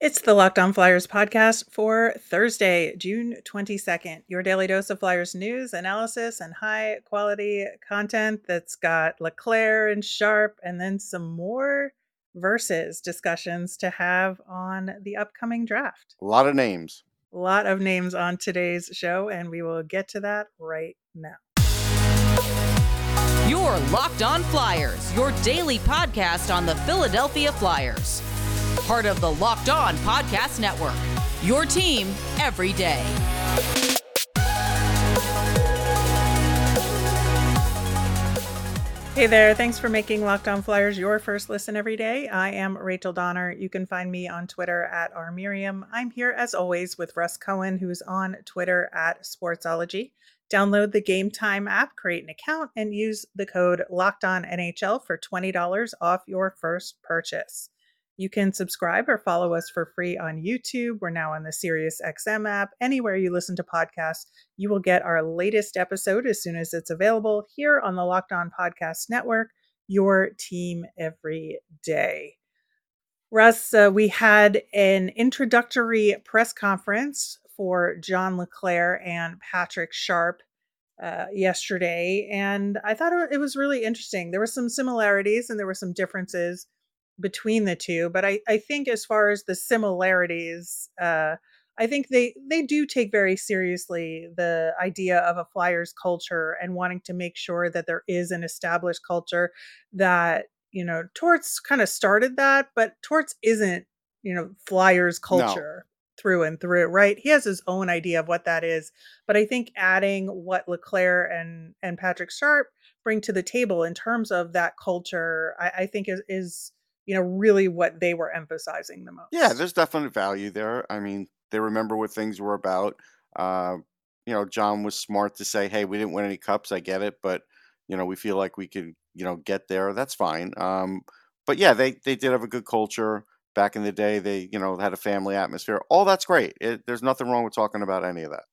It's the Locked On Flyers podcast for Thursday, June 22nd. Your daily dose of Flyers news, analysis, and high quality content that's got LeClair and Sharp, and then some more versus discussions to have on the upcoming draft. A lot of names. A lot of names on today's show, and we will get to that right now. Your Locked On Flyers, your daily podcast on the Philadelphia Flyers part of the Locked On Podcast Network. Your team every day. Hey there, thanks for making Locked On Flyers your first listen every day. I am Rachel Donner. You can find me on Twitter at rmiriam. I'm here as always with Russ Cohen, who's on Twitter at Sportsology. Download the Game Time app, create an account, and use the code Locked On NHL for $20 off your first purchase. You can subscribe or follow us for free on YouTube. We're now on the Sirius XM app. Anywhere you listen to podcasts, you will get our latest episode as soon as it's available here on the Locked On Podcast Network, your team every day. Russ, uh, we had an introductory press conference for John LeClair and Patrick Sharp uh, yesterday, and I thought it was really interesting. There were some similarities and there were some differences between the two but i i think as far as the similarities uh i think they they do take very seriously the idea of a flyers culture and wanting to make sure that there is an established culture that you know torts kind of started that but torts isn't you know flyers culture no. through and through right he has his own idea of what that is but i think adding what LeClair and and patrick sharp bring to the table in terms of that culture i, I think is is you know, really what they were emphasizing the most. Yeah, there's definite value there. I mean, they remember what things were about. Uh, you know, John was smart to say, "Hey, we didn't win any cups. I get it, but you know, we feel like we could, you know, get there. That's fine." Um, but yeah, they they did have a good culture back in the day. They, you know, had a family atmosphere. All that's great. It, there's nothing wrong with talking about any of that.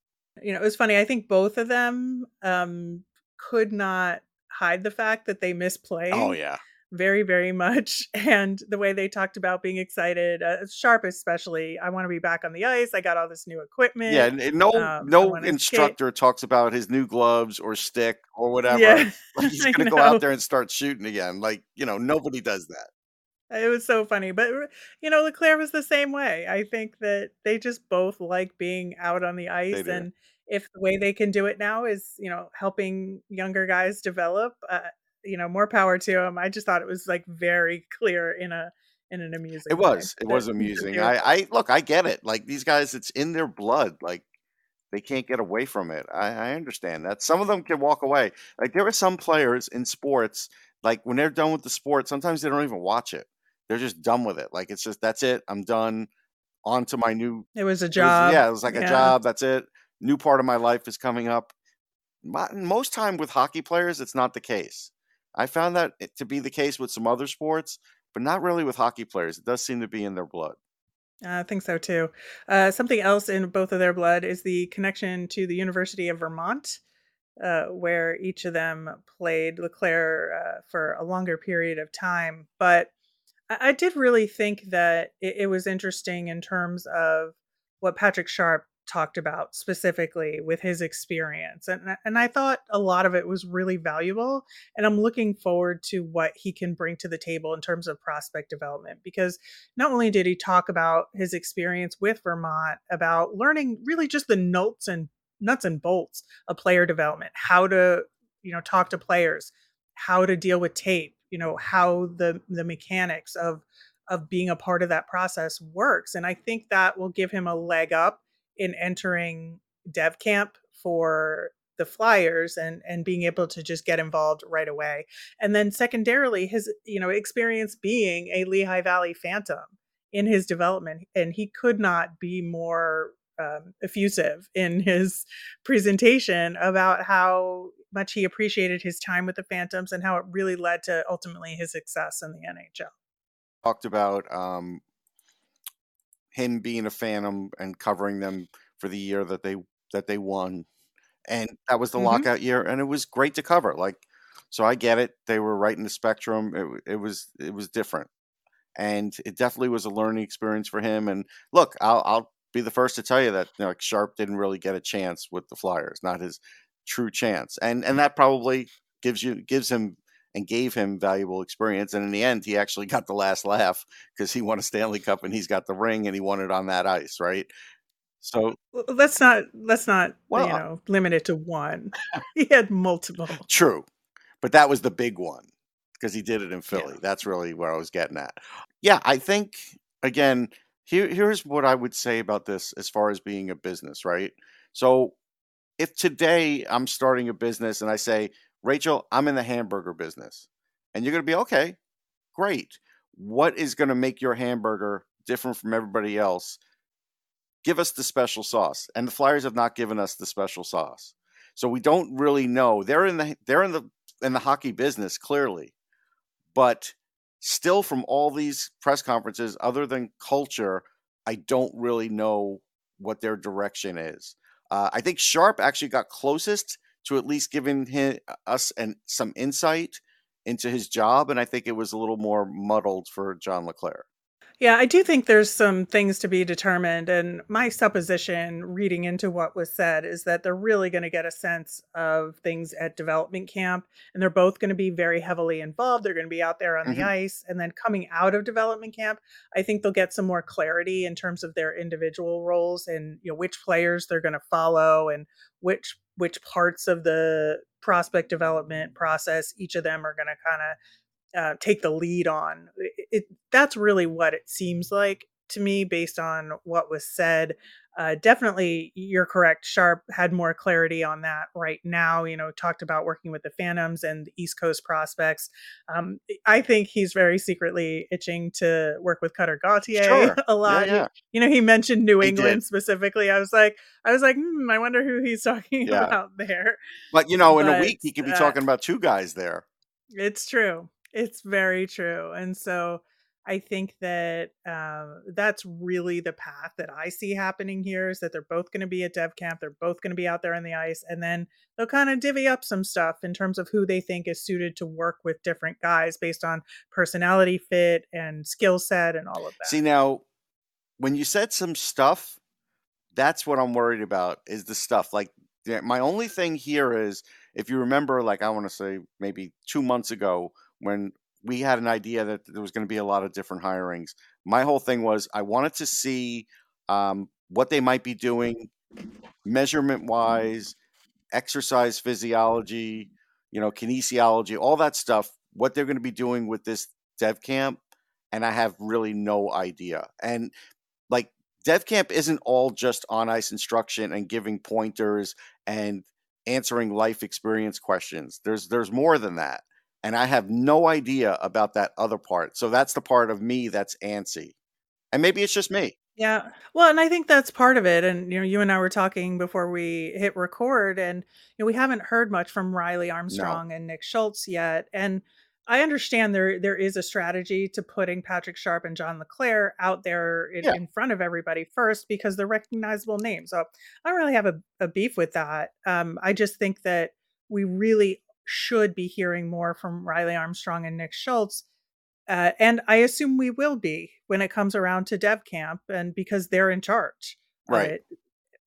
You know, it was funny. I think both of them um, could not hide the fact that they oh. Oh yeah very very much and the way they talked about being excited uh, sharp especially i want to be back on the ice i got all this new equipment yeah no um, no instructor skate. talks about his new gloves or stick or whatever yeah, like he's gonna go out there and start shooting again like you know nobody does that. It was so funny but you know leclair was the same way i think that they just both like being out on the ice and if the way they can do it now is you know helping younger guys develop uh, you know, more power to him. I just thought it was like very clear in a in an amusing. It was. It was amusing. I, I look. I get it. Like these guys, it's in their blood. Like they can't get away from it. I, I understand that. Some of them can walk away. Like there are some players in sports. Like when they're done with the sport, sometimes they don't even watch it. They're just done with it. Like it's just that's it. I'm done. On to my new. It was a job. It was, yeah, it was like yeah. a job. That's it. New part of my life is coming up. Most time with hockey players, it's not the case. I found that to be the case with some other sports, but not really with hockey players. It does seem to be in their blood. I think so too. Uh, something else in both of their blood is the connection to the University of Vermont, uh, where each of them played LeClair uh, for a longer period of time. But I, I did really think that it, it was interesting in terms of what Patrick Sharp talked about specifically with his experience and and I thought a lot of it was really valuable and I'm looking forward to what he can bring to the table in terms of prospect development because not only did he talk about his experience with Vermont about learning really just the notes and nuts and bolts of player development how to you know talk to players how to deal with tape you know how the the mechanics of of being a part of that process works and I think that will give him a leg up in entering dev camp for the flyers and and being able to just get involved right away. And then secondarily his you know experience being a lehigh valley phantom in his development and he could not be more um, effusive in his presentation about how much he appreciated his time with the phantoms and how it really led to ultimately his success in the nhl talked about um, him being a Phantom and covering them for the year that they that they won, and that was the mm-hmm. lockout year, and it was great to cover. Like, so I get it; they were right in the spectrum. It, it was it was different, and it definitely was a learning experience for him. And look, I'll, I'll be the first to tell you that you know, Sharp didn't really get a chance with the Flyers, not his true chance, and and that probably gives you gives him and gave him valuable experience. And in the end, he actually got the last laugh because he won a Stanley Cup and he's got the ring and he won it on that ice, right? So let's not let's not well, you know limit it to one. he had multiple. True, but that was the big one because he did it in Philly. Yeah. That's really where I was getting at. Yeah, I think again here here's what I would say about this as far as being a business, right? So if today I'm starting a business and I say, Rachel, I'm in the hamburger business, and you're going to be okay, great. What is going to make your hamburger different from everybody else? Give us the special sauce. And the Flyers have not given us the special sauce. So we don't really know. They're in the they're in the in the hockey business clearly. But still from all these press conferences other than culture, I don't really know what their direction is. Uh, I think Sharp actually got closest to at least giving him, uh, us and some insight into his job, and I think it was a little more muddled for John LeClair. Yeah, I do think there's some things to be determined. And my supposition, reading into what was said, is that they're really going to get a sense of things at development camp. And they're both going to be very heavily involved. They're going to be out there on mm-hmm. the ice. And then coming out of development camp, I think they'll get some more clarity in terms of their individual roles and you know which players they're going to follow and which which parts of the prospect development process each of them are going to kind of uh, take the lead on. It, it, that's really what it seems like to me based on what was said. Uh, definitely, you're correct. Sharp had more clarity on that right now. You know, talked about working with the Phantoms and the East Coast prospects. Um, I think he's very secretly itching to work with Cutter Gauthier sure. a lot. Yeah, yeah. You know, he mentioned New England specifically. I was like, I was like, hmm, I wonder who he's talking yeah. about there. But you know, in but, a week, he could be uh, talking about two guys there. It's true. It's very true. And so I think that um, that's really the path that I see happening here is that they're both going to be at dev camp. They're both going to be out there on the ice. And then they'll kind of divvy up some stuff in terms of who they think is suited to work with different guys based on personality fit and skill set and all of that. See, now, when you said some stuff, that's what I'm worried about is the stuff. Like, my only thing here is if you remember, like, I want to say maybe two months ago, when we had an idea that there was going to be a lot of different hirings. My whole thing was I wanted to see um, what they might be doing measurement wise, exercise physiology, you know, kinesiology, all that stuff, what they're going to be doing with this dev camp. And I have really no idea. And like dev camp isn't all just on ice instruction and giving pointers and answering life experience questions. There's there's more than that and I have no idea about that other part. So that's the part of me that's antsy. And maybe it's just me. Yeah. Well, and I think that's part of it. And you know, you and I were talking before we hit record, and you know, we haven't heard much from Riley Armstrong no. and Nick Schultz yet. And I understand there there is a strategy to putting Patrick Sharp and John LeClair out there in, yeah. in front of everybody first because they're recognizable names. So I don't really have a, a beef with that. Um, I just think that we really should be hearing more from Riley Armstrong and Nick Schultz. Uh, and I assume we will be when it comes around to Dev Camp, and because they're in charge right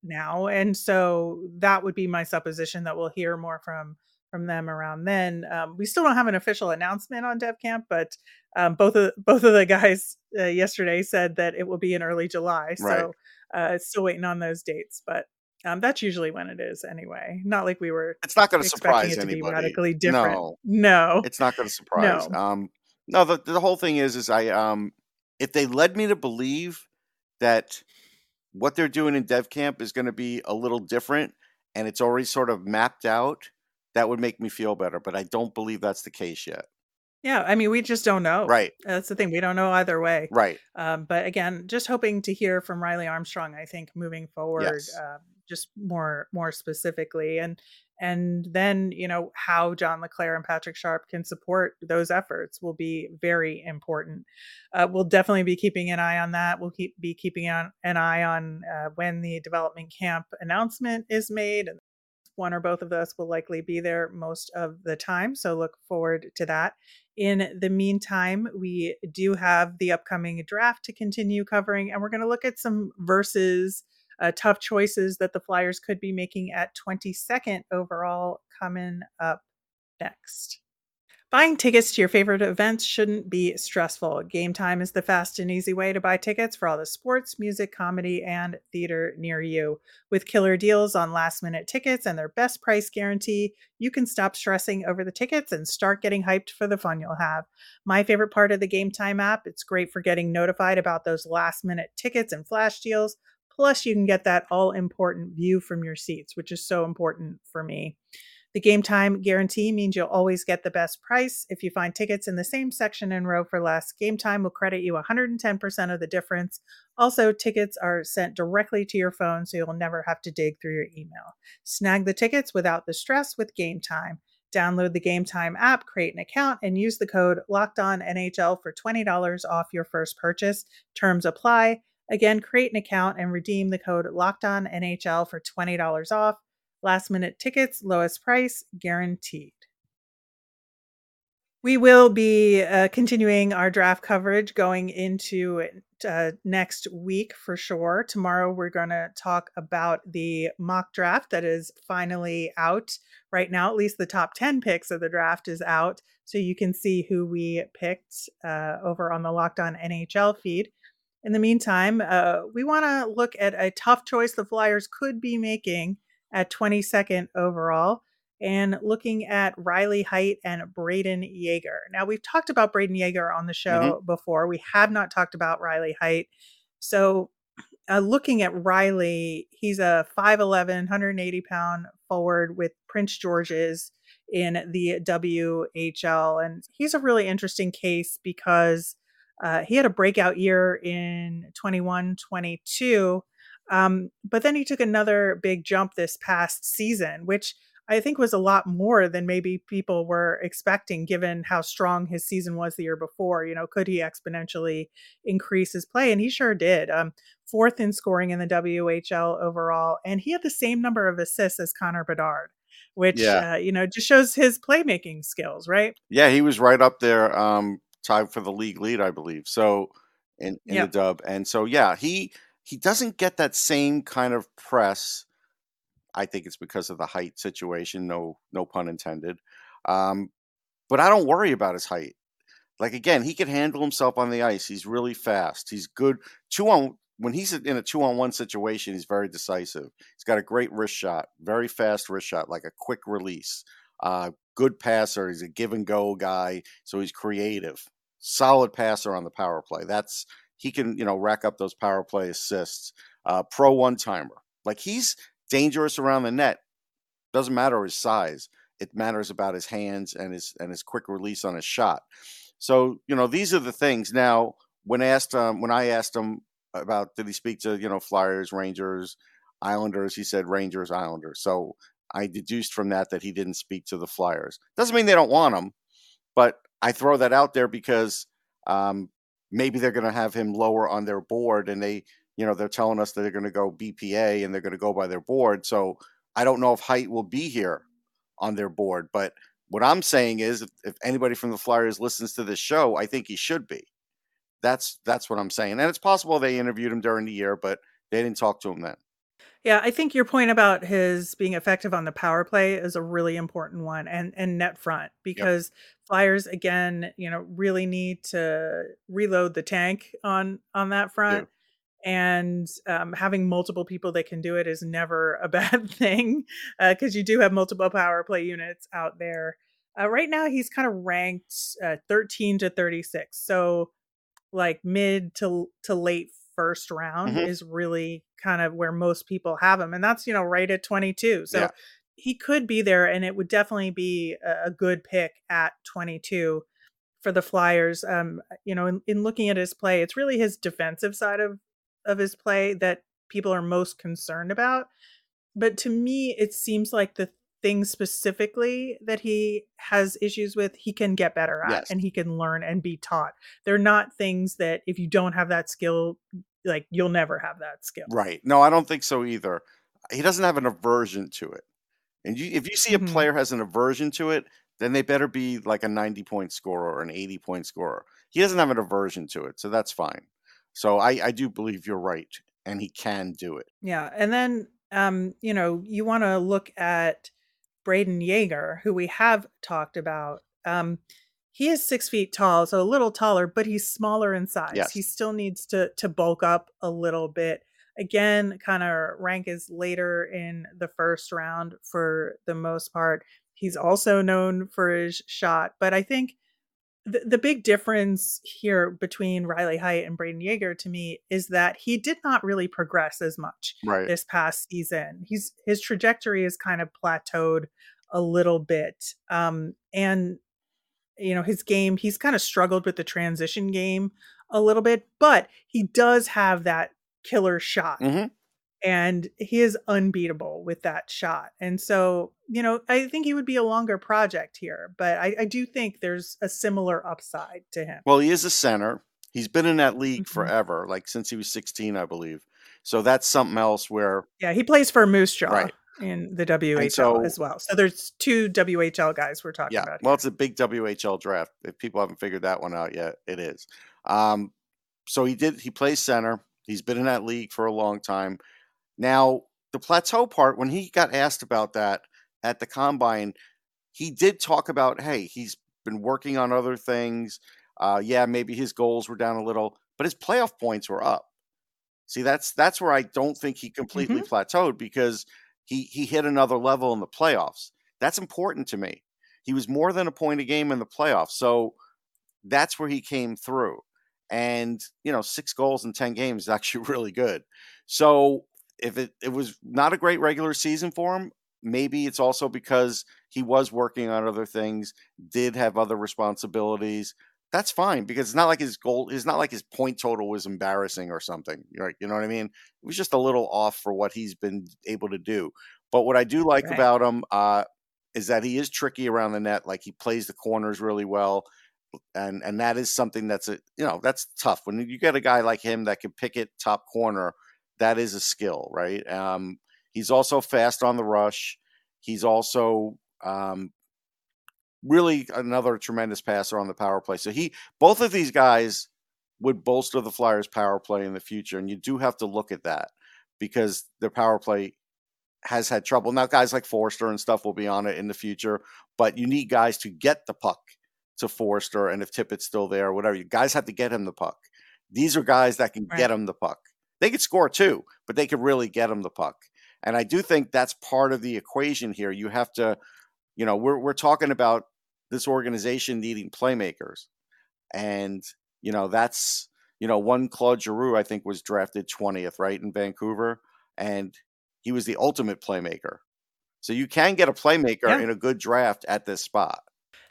now, and so that would be my supposition that we'll hear more from from them around then. Um, we still don't have an official announcement on Dev Camp, but um, both of both of the guys uh, yesterday said that it will be in early July. So right. uh, still waiting on those dates, but um, that's usually when it is anyway. Not like we were. It's not going to surprise it to anybody. radically different. No, no, it's not going to surprise. No. Um, no. The the whole thing is, is I um, if they led me to believe that what they're doing in Dev Camp is going to be a little different, and it's already sort of mapped out, that would make me feel better. But I don't believe that's the case yet. Yeah, I mean, we just don't know. Right. That's the thing. We don't know either way. Right. Um, but again, just hoping to hear from Riley Armstrong. I think moving forward, yes. uh, just more more specifically and and then you know how john leclair and patrick sharp can support those efforts will be very important. Uh, we'll definitely be keeping an eye on that. We'll keep be keeping on an eye on uh, when the development camp announcement is made one or both of us will likely be there most of the time so look forward to that. In the meantime, we do have the upcoming draft to continue covering, and we're going to look at some versus uh, tough choices that the Flyers could be making at 22nd overall coming up next. Buying tickets to your favorite events shouldn't be stressful. Game Time is the fast and easy way to buy tickets for all the sports, music, comedy, and theater near you. With killer deals on last minute tickets and their best price guarantee, you can stop stressing over the tickets and start getting hyped for the fun you'll have. My favorite part of the Game Time app, it's great for getting notified about those last minute tickets and flash deals. Plus, you can get that all important view from your seats, which is so important for me. The game time guarantee means you'll always get the best price. If you find tickets in the same section and row for less, game time will credit you 110% of the difference. Also, tickets are sent directly to your phone, so you'll never have to dig through your email. Snag the tickets without the stress with game time. Download the Game Time app, create an account, and use the code Locked On NHL for $20 off your first purchase. Terms apply. Again, create an account and redeem the code Locked On NHL for $20 off. Last minute tickets, lowest price guaranteed. We will be uh, continuing our draft coverage going into uh, next week for sure. Tomorrow, we're going to talk about the mock draft that is finally out right now. At least the top 10 picks of the draft is out. So you can see who we picked uh, over on the Locked On NHL feed. In the meantime, uh, we want to look at a tough choice the Flyers could be making at 22nd overall and looking at Reilly Heidt and Brayden Yager. Now, we've talked about Brayden Yager on the show mm-hmm. before. We have not talked about Reilly Heidt. So, uh, looking at Reilly, he's a 5'11, 180 pound forward with Prince George's in the WHL. And he's a really interesting case because uh, he had a breakout year in 21 22 um, but then he took another big jump this past season, which I think was a lot more than maybe people were expecting, given how strong his season was the year before. You know, could he exponentially increase his play? And he sure did. Um, fourth in scoring in the WHL overall, and he had the same number of assists as Connor Bedard, which yeah. uh, you know just shows his playmaking skills, right? Yeah, he was right up there, um, tied for the league lead, I believe. So in, in yep. the dub, and so yeah, he he doesn't get that same kind of press. I think it's because of the height situation. No, no pun intended. Um, but I don't worry about his height. Like again, he can handle himself on the ice. He's really fast. He's good. Two on when he's in a two on one situation, he's very decisive. He's got a great wrist shot, very fast wrist shot, like a quick release. Uh, good passer. He's a give and go guy, so he's creative. Solid passer on the power play. That's he can you know rack up those power play assists. Uh, pro one timer, like he's dangerous around the net. Doesn't matter his size; it matters about his hands and his and his quick release on his shot. So you know these are the things. Now, when asked um, when I asked him about did he speak to you know Flyers, Rangers, Islanders, he said Rangers, Islanders. So I deduced from that that he didn't speak to the Flyers. Doesn't mean they don't want him, but I throw that out there because um, maybe they're going to have him lower on their board and they you know they're telling us that they're going to go bpa and they're going to go by their board. So i don't know if heidt will be here on their board but what i'm saying is if, if anybody from the flyers listens to this show i think he should be. That's that's what i'm saying. And it's possible they interviewed him during the year but they didn't talk to him then yeah, I think your point about his being effective on the power play is a really important one and and net front because yep. Flyers again, you know, really need to reload the tank on on that front. And um, having multiple people that can do it is never a bad thing because uh, you do have multiple power play units out there. Uh, right now, he's kind of ranked uh, 13 to 36, so like mid to to late first round mm-hmm. is really kind of where most people have him. And that's, you know, right at 22. So yeah. he could be there and it would definitely be a good pick at 22 for the Flyers. Um, you know, in, in looking at his play, it's really his defensive side of, of his play that people are most concerned about. But to me, it seems like the things specifically that he has issues with, he can get better at yes. and he can learn and be taught. They're not things that if you don't have that skill, like you'll never have that skill. Right. No, I don't think so either. He doesn't have an aversion to it. And you, if you see a mm-hmm. player has an aversion to it, then they better be like a 90 point scorer or an 80 point scorer. He doesn't have an aversion to it, so that's fine. So I, I do believe you're right, and he can do it. Yeah. And then, um, you know, you want to look at Brayden Yager, who we have talked about. Um, he is six feet tall, so a little taller, but he's smaller in size. Yes. He still needs to to bulk up a little bit. Again, kind of rank is later in the first round for the most part. He's also known for his shot, but I think the, the big difference here between Reilly Heidt and Brayden Yager to me is that he did not really progress as much Right. this past season. He's his trajectory is kind of plateaued a little bit. Um and you know, his game, he's kind of struggled with the transition game a little bit, but he does have that killer shot hmm and he is unbeatable with that shot. And so, you know, I think he would be a longer project here, but I, I do think there's a similar upside to him. Well, he is a center. He's been in that league Mhm. forever, like since he was 16, I believe. So that's something else where, Yeah, he plays for Moose Jaw Right. In the WHL so- as well. So there's two WHL guys we're talking yeah, about. well, it's a big WHL draft. If people haven't figured that one out yet, it is. Um, so he did, he plays center. He's been in that league for a long time. Now, the plateau part, when he got asked about that at the combine, he did talk about, hey, he's been working on other things. Uh, yeah, maybe his goals were down a little, but his playoff points were up. See, that's that's where I don't think he completely plateaued because he he hit another level in the playoffs. That's important to me. He was more than a point a game in the playoffs, so that's where he came through. And you know, six goals in ten games is actually really good. So if it, it was not a great regular season for him, maybe it's also because he was working on other things, did have other responsibilities. That's fine because it's not like his goal it's not like his point total was embarrassing or something. Right? You know what I mean? It was just a little off for what he's been able to do. But what I do like Right. about him uh, is that he is tricky around the net. Like he plays the corners really well, and and that is something that's a you know that's tough when you get a guy like him that can pick it top corner. That is a skill, right? Um, he's also fast on the rush. He's also um, really another tremendous passer on the power play. So he both of these guys would bolster the Flyers power play in the future, and you do have to look at that because their power play has had trouble. Now, guys like Foerster and stuff will be on it in the future, but you need guys to get the puck to Foerster, and if Tippett's still there, whatever, you guys have to get him the puck. These are guys that can Right. get him the puck. They could score too, but they could really get him the puck. And I do think that's part of the equation here. You have to, you know, we're we're talking about this organization needing playmakers, and you know that's you know one Claude Giroux I think was drafted twentieth right in Vancouver, and he was the ultimate playmaker. So you can get a playmaker Yeah. in a good draft at this spot.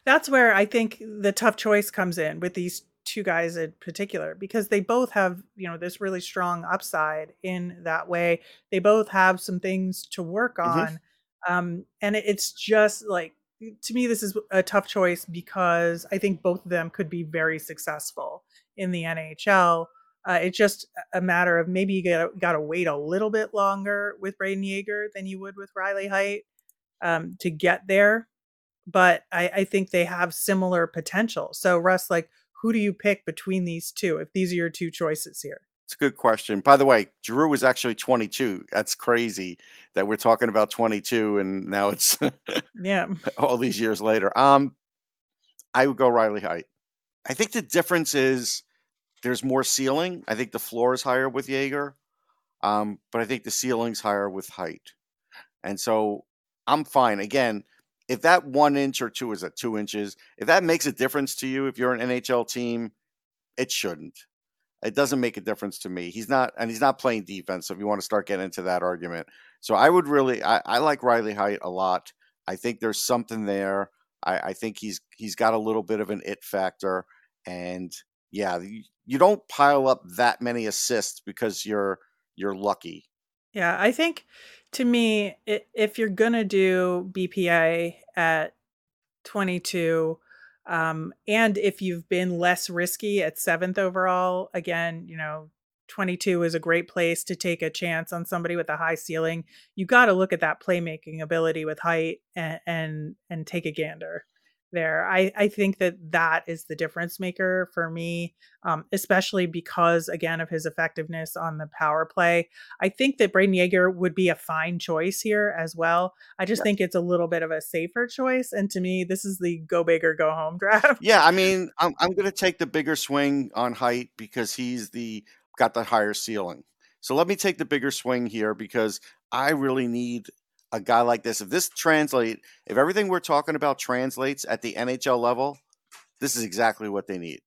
That's where I think the tough choice comes in with these two guys in particular because they both have, you know, this really strong upside in that way. They both have some things to work Mhm. on. Um and it- it's just like to me this is a tough choice because I think both of them could be very successful in the NHL. Uh, it's just a matter of maybe you got got to wait a little bit longer with Brayden Yager than you would with Reilly Heidt um, to get there but I, I think they have similar potential. So, Russ, like, who do you pick between these two if these are your two choices here? It's a good question. By the way, Drew was actually 22. That's crazy that we're talking about 22 and now it's Yeah. all these years later. Um, I would go Reilly Heidt. I think the difference is there's more ceiling. I think the floor is higher with Yager, um, but I think the ceiling's higher with Heidt. And so I'm fine. Again, if that one inch or two is at two inches, if that makes a difference to you, if you're an NHL team, it shouldn't. It doesn't make a difference to me. He's not, and he's not playing defense. So if you want to start getting into that argument, so I would really, I, I like Reilly Heidt a lot. I think there's something there. I, I think he's he's got a little bit of an it factor, and yeah, you, you don't pile up that many assists because you're you're lucky. Yeah. I think to me, if you're to do BPA at 22, um, and if you've been less risky at seventh overall, again, you know, 22 is a great place to take a chance on somebody with a high ceiling. You got to look at that playmaking ability with heidt and, and and take a gander there. I, I think that that is the difference maker for me, um, especially because, again, of his effectiveness on the power play. I think that Brayden Yager would be a fine choice here as well. I just think it's a little bit of a safer choice. And to me, this is the go big or go home draft. Yeah, I mean, I'm, I'm going to take the bigger swing on heidt because he's the got the higher ceiling. So let me take the bigger swing here because I really need a guy like this. If this translate, if everything we're talking about translates at the NHL level, this is exactly what they need.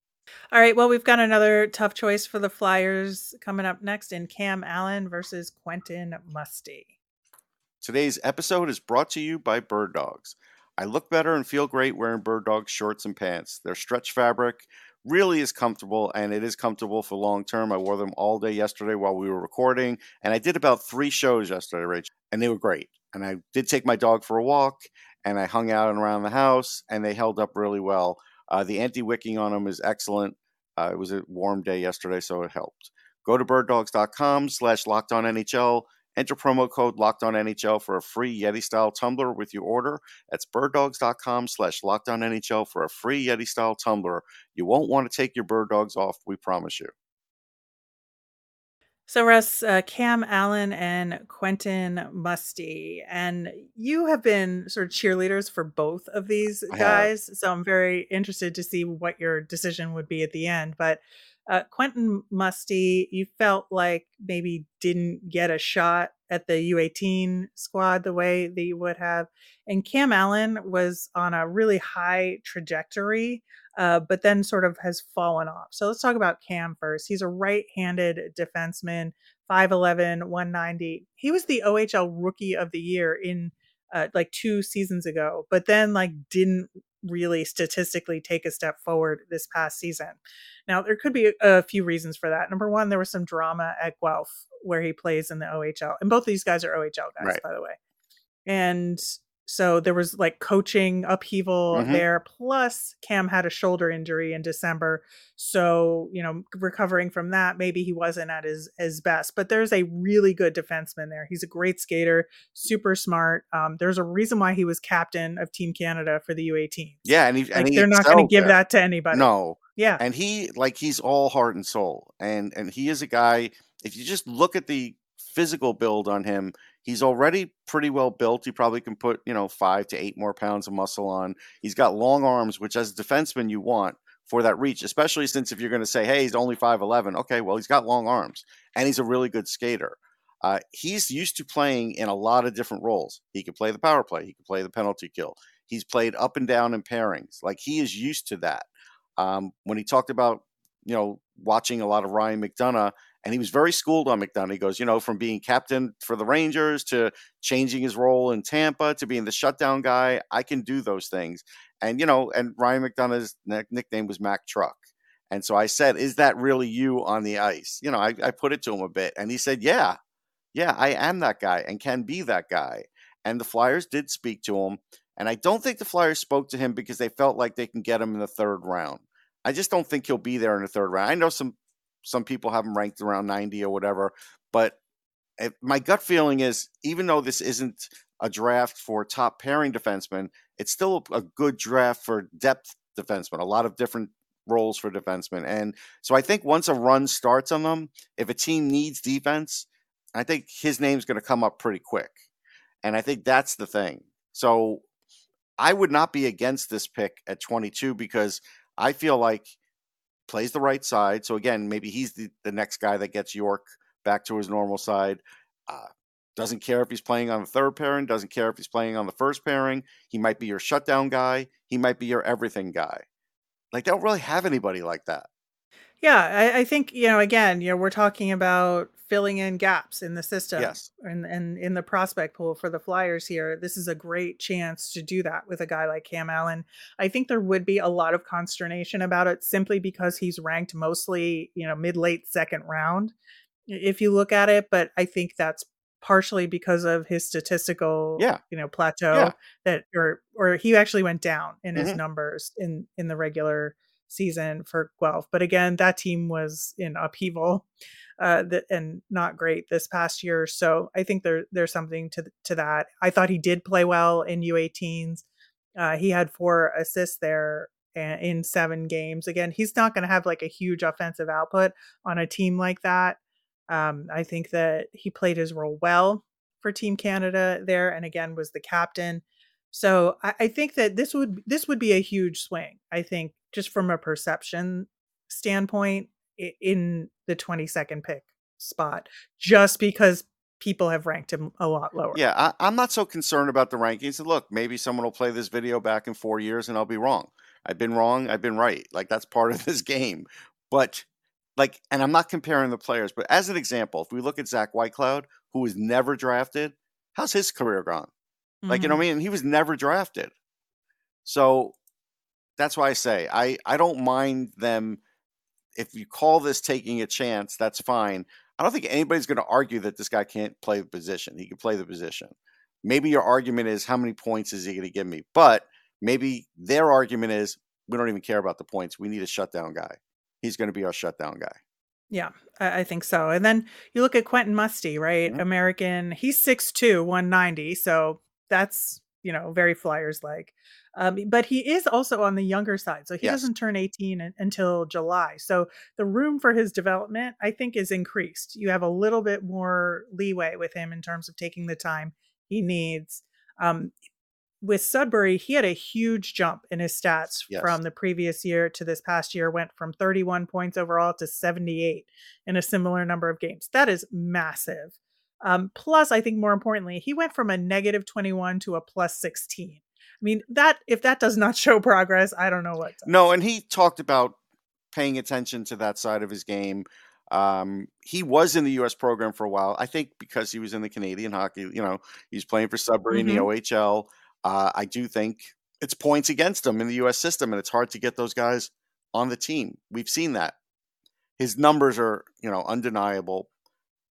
All right. Well, we've got another tough choice for the Flyers coming up next in Cam Allen versus Quentin Musty. Today's episode is brought to you by Bird Dogs. I look better and feel great wearing Bird Dogs shorts and pants. Their stretch fabric really is comfortable and it is comfortable for long term. I wore them all day yesterday while we were recording, and I did about three shows yesterday, Rachel, and they were great. And I did take my dog for a walk and I hung out and around the house and they held up really well. Uh, the anti wicking on them is excellent. Uh, it was a warm day yesterday, so it helped. Go to birddogs.com slash locked on NHL. Enter promo code locked on NHL for a free Yeti style tumbler with your order. That's birddogs.com slash locked on NHL for a free Yeti style tumbler. You won't want to take your bird dogs off, we promise you. So, Russ, uh, Cam Allen and Quentin Musty, and you have been sort of cheerleaders for both of these guys. So, I'm very interested to see what your decision would be at the end. But uh, Quentin Musty, you felt like maybe didn't get a shot at the U18 squad the way that you would have. And Cam Allen was on a really high trajectory, uh, but then sort of has fallen off. So let's talk about Cam first. He's a right handed defenseman, 5'11, 190. He was the OHL rookie of the year in uh, like two seasons ago, but then like didn't really statistically take a step forward this past season. Now, there could be a few reasons for that. Number one, there was some drama at Guelph where he plays in the OHL. And both these guys are OHL guys, right. by the way. And so there was like coaching upheaval mm-hmm. there. Plus, Cam had a shoulder injury in December. So, you know, recovering from that, maybe he wasn't at his, his best. But there's a really good defenseman there. He's a great skater, super smart. Um, there's a reason why he was captain of Team Canada for the U18. Yeah. And, he, like, and he they're not going to give there. that to anybody. No. Yeah. And he, like, he's all heart and soul. And, and he is a guy, if you just look at the physical build on him, He's already pretty well built. He probably can put, you know, five to eight more pounds of muscle on. He's got long arms, which as a defenseman you want for that reach, especially since if you're going to say, hey, he's only 5'11, okay, well, he's got long arms and he's a really good skater. Uh, he's used to playing in a lot of different roles. He could play the power play, he could play the penalty kill. He's played up and down in pairings. Like he is used to that. Um, when he talked about, you know, watching a lot of Ryan McDonagh and he was very schooled on McDonagh. He goes, you know, from being captain for the Rangers to changing his role in Tampa to being the shutdown guy, I can do those things. And you know, and Ryan McDonagh's nickname was Mac Truck. And so I said, "Is that really you on the ice?" You know, I, I put it to him a bit, and he said, "Yeah, yeah, I am that guy and can be that guy." And the Flyers did speak to him, and I don't think the Flyers spoke to him because they felt like they can get him in the third round. I just don't think he'll be there in the third round. I know some some people have him ranked around 90 or whatever. But it, my gut feeling is, even though this isn't a draft for top pairing defensemen, it's still a, a good draft for depth defensemen. A lot of different roles for defensemen. And so I think once a run starts on them, if a team needs defense, I think his name's going to come up pretty quick. And I think that's the thing. So I would not be against this pick at 22 because I feel like plays the right side. So again, maybe he's the, the next guy that gets York back to his normal side. Uh, doesn't care if he's playing on the third pairing, doesn't care if he's playing on the first pairing. He might be your shutdown guy. He might be your everything guy. Like, they don't really have anybody like that. Yeah, I, I, think you know. Again, you know, we're talking about filling in gaps in the system, yes, and and in the prospect pool for the Flyers here. This is a great chance to do that with a guy like Cam Allen. I think there would be a lot of consternation about it simply because he's ranked mostly, you know, mid late second round, if you look at it. But I think that's partially because of his statistical, yeah. you know, plateau yeah. that, or or he actually went down in his mm-hmm. numbers in in the regular season for Guelph. But again, that team was in upheaval uh, th- and not great this past year. So I think there there's something to to that. I thought he did play well in U18s. Uh, he had four assists there in seven games. Again, he's not going to have like a huge offensive output on a team like that. Um, I think that he played his role well for Team Canada there, and again was the captain. So I, I think that this would this would be a huge swing. I think just from a perception standpoint in the 22nd pick spot, just because people have ranked him a lot lower. Yeah, I, am not so concerned about the rankings. Look, maybe someone will play this video back in four years and I'll be wrong. I've been wrong. I've been right. Like that's part of this game. But like, and I'm not comparing the players, but as an example, if we look at Zach Whitecloud, who was never drafted, how's his career gone? Mm-hmm. Like, you know what I mm-hmm. mean? He was never drafted. So that's why I say I, I don't mind them. If you call this taking a chance, that's fine. I don't think anybody's going to argue that this guy can't play the position. He can play the position. Maybe your argument is how many points is he going to give me? But maybe their argument is we don't even care about the points. We need a shutdown guy. He's going to be our shutdown guy. Yeah, I, think so. And then you look at Quentin Musty, right? Mm-hmm. American. He's 6'2, 190. So that's, you know, very Flyers like. Um, but he is also on the younger side. So he yes. doesn't turn 18 until July. So the room for his development, I think, is increased. You have a little bit more leeway with him in terms of taking the time he needs. Um, with Sudbury, he had a huge jump in his stats yes. from the previous year to this past year, went from 31 points overall to 78 in a similar number of games. That is massive. Um, plus, I think more importantly, he went from a negative 21 to a plus 16. I mean, that if that does not show progress, I don't know what. Does. No, and he talked about paying attention to that side of his game. Um, he was in the U.S. program for a while. I think because he was in the Canadian hockey, you know, he's playing for Sudbury mm-hmm. in the mm-hmm. OHL. Uh, I do think it's points against him in the U.S. system, and it's hard to get those guys on the team. We've seen that. His numbers are, you know, undeniable.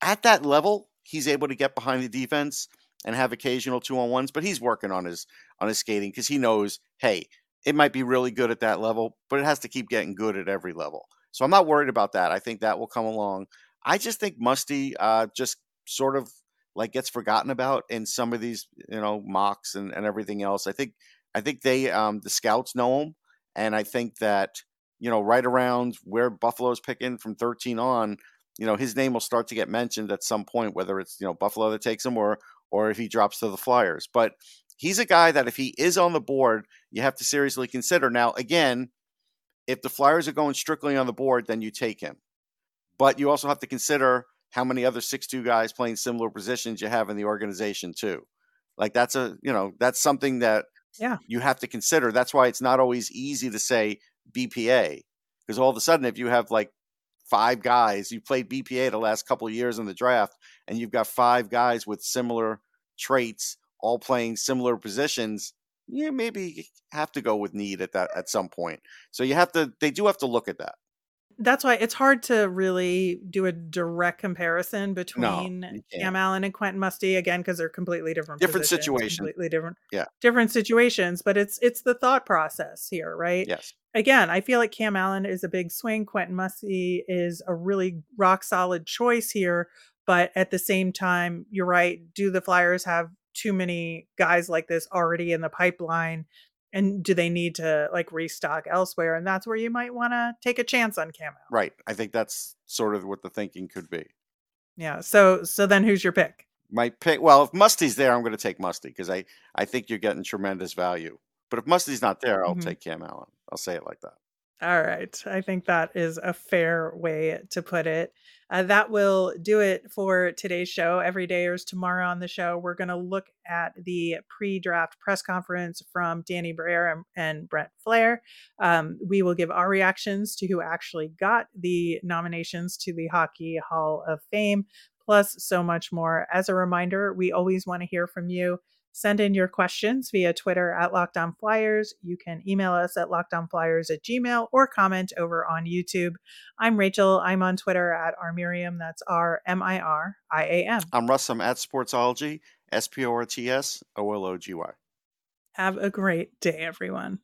At that level, he's able to get behind the defense and have occasional two on ones, but he's working on his on his skating because he knows, hey, it might be really good at that level, but it has to keep getting good at every level. So I'm not worried about that. I think that will come along. I just think Musty uh, just sort of like gets forgotten about in some of these you know mocks and, and everything else. I think I think they um, the scouts know him, and I think that you know right around where Buffalo's picking from 13 on, you know his name will start to get mentioned at some point, whether it's you know Buffalo that takes him or or if he drops to the Flyers. But he's a guy that if he is on the board, you have to seriously consider. Now again, if the Flyers are going strictly on the board, then you take him. But you also have to consider how many other six-two guys playing similar positions you have in the organization too. Like that's a you know that's something that yeah you have to consider. That's why it's not always easy to say BPA because all of a sudden if you have like five guys you played BPA the last couple of years in the draft and you've got five guys with similar traits all playing similar positions you maybe have to go with need at that at some point. So you have to they do have to look at that that's why it's hard to really do a direct comparison between no, Cam Allen and Quentin Musty again because they're completely different different situations. completely different yeah. different situations but it's it's the thought process here right? Yes. Again I feel like Cam Allen is a big swing Quentin Musty is a really rock solid choice here but at the same time you're right do the Flyers have too many guys like this already in the pipeline and do they need to like restock elsewhere and that's where you might want to take a chance on camo. Right i think that's sort of what the thinking could be. Yeah so so then who's your pick? My pick well if musty's there i'm going to take musty because i i think you're getting tremendous value but if musty's not there i'll mm-hmm. take cam allen i'll say it like that all right. I think that is a fair way to put it. Uh, that will do it for today's show. Every day is tomorrow on the show. We're going to look at the pre draft press conference from Danny Briere and, and Brent Flahr. Um, we will give our reactions to who actually got the nominations to the Hockey Hall of Fame, plus so much more. As a reminder, we always want to hear from you. Send in your questions via Twitter at Locked On Flyers. You can email us at lockedonflyers at gmail or comment over on YouTube. I'm Rachel. I'm on Twitter at rmiriam. That's R M I R I A M. I'm Russ. I'm at Sportsology, S P O R T S O L O G Y. Have a great day, everyone.